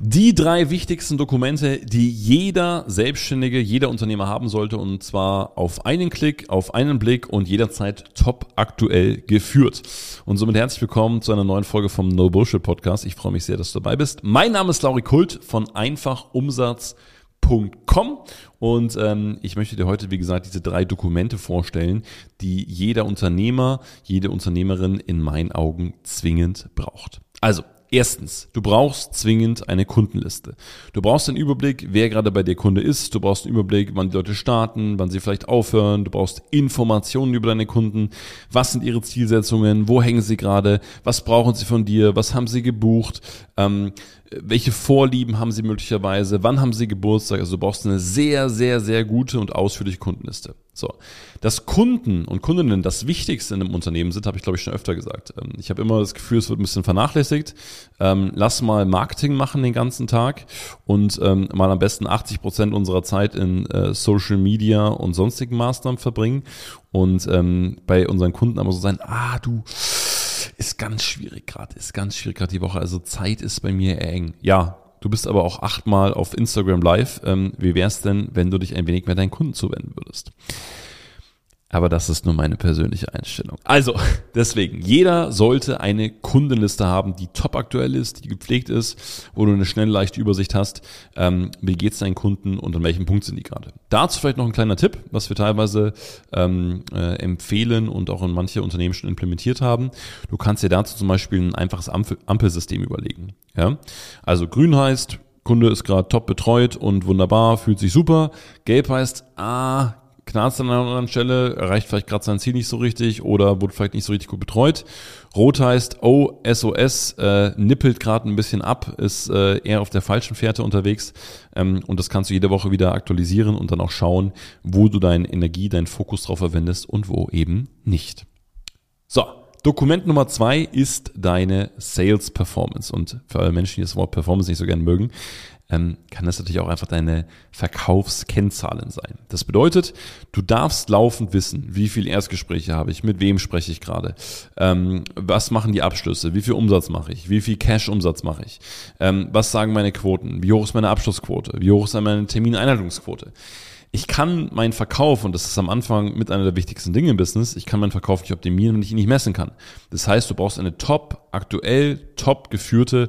Die drei wichtigsten Dokumente, die jeder Selbstständige, jeder Unternehmer haben sollte und zwar auf einen Klick, auf einen Blick und jederzeit top aktuell geführt. Und somit herzlich willkommen zu einer neuen Folge vom No Bullshit Podcast. Ich freue mich sehr, dass du dabei bist. Mein Name ist Lauri Kult von einfachumsatz.com und ähm, ich möchte dir heute, wie gesagt, diese drei Dokumente vorstellen, die jeder Unternehmer, jede Unternehmerin in meinen Augen zwingend braucht. Also, Erstens, du brauchst zwingend eine Kundenliste. Du brauchst einen Überblick, wer gerade bei dir Kunde ist. Du brauchst einen Überblick, wann die Leute starten, wann sie vielleicht aufhören. Du brauchst Informationen über deine Kunden. Was sind ihre Zielsetzungen? Wo hängen sie gerade? Was brauchen sie von dir? Was haben sie gebucht? Ähm, welche Vorlieben haben sie möglicherweise? Wann haben sie Geburtstag? Also du brauchst eine sehr, sehr, sehr gute und ausführliche Kundenliste. So, dass Kunden und Kundinnen das Wichtigste in einem Unternehmen sind, habe ich glaube ich schon öfter gesagt. Ähm, ich habe immer das Gefühl, es wird ein bisschen vernachlässigt. Ähm, lass mal Marketing machen den ganzen Tag und ähm, mal am besten 80 Prozent unserer Zeit in äh, Social Media und sonstigen Maßnahmen verbringen und bei unseren Kunden aber so sein, ah du, ist ganz schwierig gerade, ist ganz schwierig gerade die Woche. Also Zeit ist bei mir eng. Ja, du bist aber auch achtmal auf Instagram Live. Ähm, wie wär's denn, wenn du dich ein wenig mehr deinen Kunden zuwenden würdest? Aber das ist nur meine persönliche Einstellung. Also, deswegen, jeder sollte eine Kundenliste haben, die top aktuell ist, die gepflegt ist, wo du eine schnelle, leichte Übersicht hast, ähm, wie geht's deinen Kunden und an welchem Punkt sind die gerade. Dazu vielleicht noch ein kleiner Tipp, was wir teilweise ähm, äh, empfehlen und auch in manche Unternehmen schon implementiert haben. Du kannst dir dazu zum Beispiel ein einfaches Ampel Ampelsystem überlegen. Ja? Also grün heißt, Kunde ist gerade top betreut und wunderbar, fühlt sich super. Gelb heißt, ah, knarzt an einer anderen Stelle, erreicht vielleicht gerade sein Ziel nicht so richtig oder wurde vielleicht nicht so richtig gut betreut. Rot heißt, oh, SOS, äh, nippelt gerade ein bisschen ab, ist äh, eher auf der falschen Fährte unterwegs. Ähm, und das kannst du jede Woche wieder aktualisieren und dann auch schauen, wo du deine Energie, deinen Fokus drauf verwendest und wo eben nicht. So, Dokument Nummer zwei ist deine Sales Performance. Und für alle Menschen, die das Wort Performance nicht so gerne mögen, ähm, kann das natürlich auch einfach deine Verkaufskennzahlen sein. Das bedeutet, du darfst laufend wissen, wie viel Erstgespräche habe ich, mit wem spreche ich gerade, ähm, was machen die Abschlüsse, wie viel Umsatz mache ich, wie viel Cash-Umsatz mache ich, ähm, was sagen meine Quoten, wie hoch ist meine Abschlussquote, wie hoch ist meine Termineinhaltungsquote. Ich kann meinen Verkauf, und das ist am Anfang mit einer der wichtigsten Dinge im Business, ich kann meinen Verkauf nicht optimieren, wenn ich ihn nicht messen kann. Das heißt, du brauchst eine top, aktuell top geführte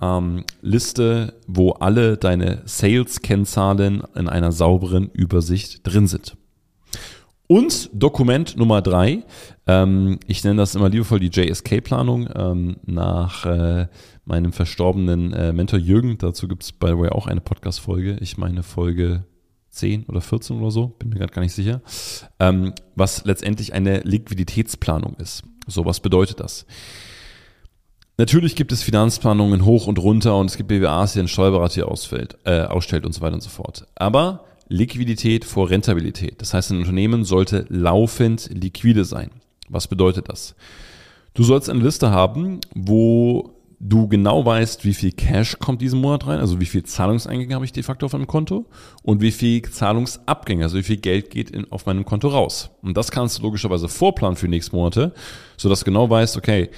ähm, Liste, wo alle deine Sales-Kennzahlen in einer sauberen Übersicht drin sind. Und Dokument Nummer drei, ähm, ich nenne das immer liebevoll die JSK-Planung, ähm, nach äh, meinem verstorbenen äh, Mentor Jürgen. Dazu gibt es, by the way, auch eine Podcast-Folge. Ich meine Folge 10 oder 14 oder so, bin mir gerade gar nicht sicher. Ähm, was letztendlich eine Liquiditätsplanung ist. So, was bedeutet das? Natürlich gibt es Finanzplanungen hoch und runter und es gibt BWAs, die ein Steuerberater hier ausfällt, äh, ausstellt und so weiter und so fort. Aber Liquidität vor Rentabilität. Das heißt, ein Unternehmen sollte laufend liquide sein. Was bedeutet das? Du sollst eine Liste haben, wo du genau weißt, wie viel Cash kommt diesen Monat rein, also wie viel Zahlungseingänge habe ich de facto auf meinem Konto und wie viel Zahlungsabgänge, also wie viel Geld geht in, auf meinem Konto raus. Und das kannst du logischerweise vorplanen für die nächsten Monate, sodass du genau weißt, okay,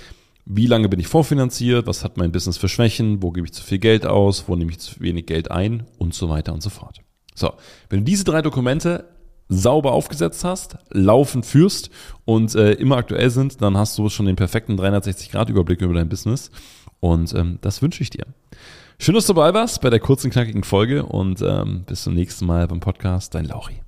wie lange bin ich vorfinanziert, was hat mein Business für Schwächen, wo gebe ich zu viel Geld aus, wo nehme ich zu wenig Geld ein und so weiter und so fort. So, wenn du diese drei Dokumente sauber aufgesetzt hast, laufend führst und äh, immer aktuell sind, dann hast du schon den perfekten 360-Grad-Überblick über dein Business und ähm, das wünsche ich dir. Schön, dass du dabei warst bei der kurzen, knackigen Folge und ähm, bis zum nächsten Mal beim Podcast. Dein Lauri.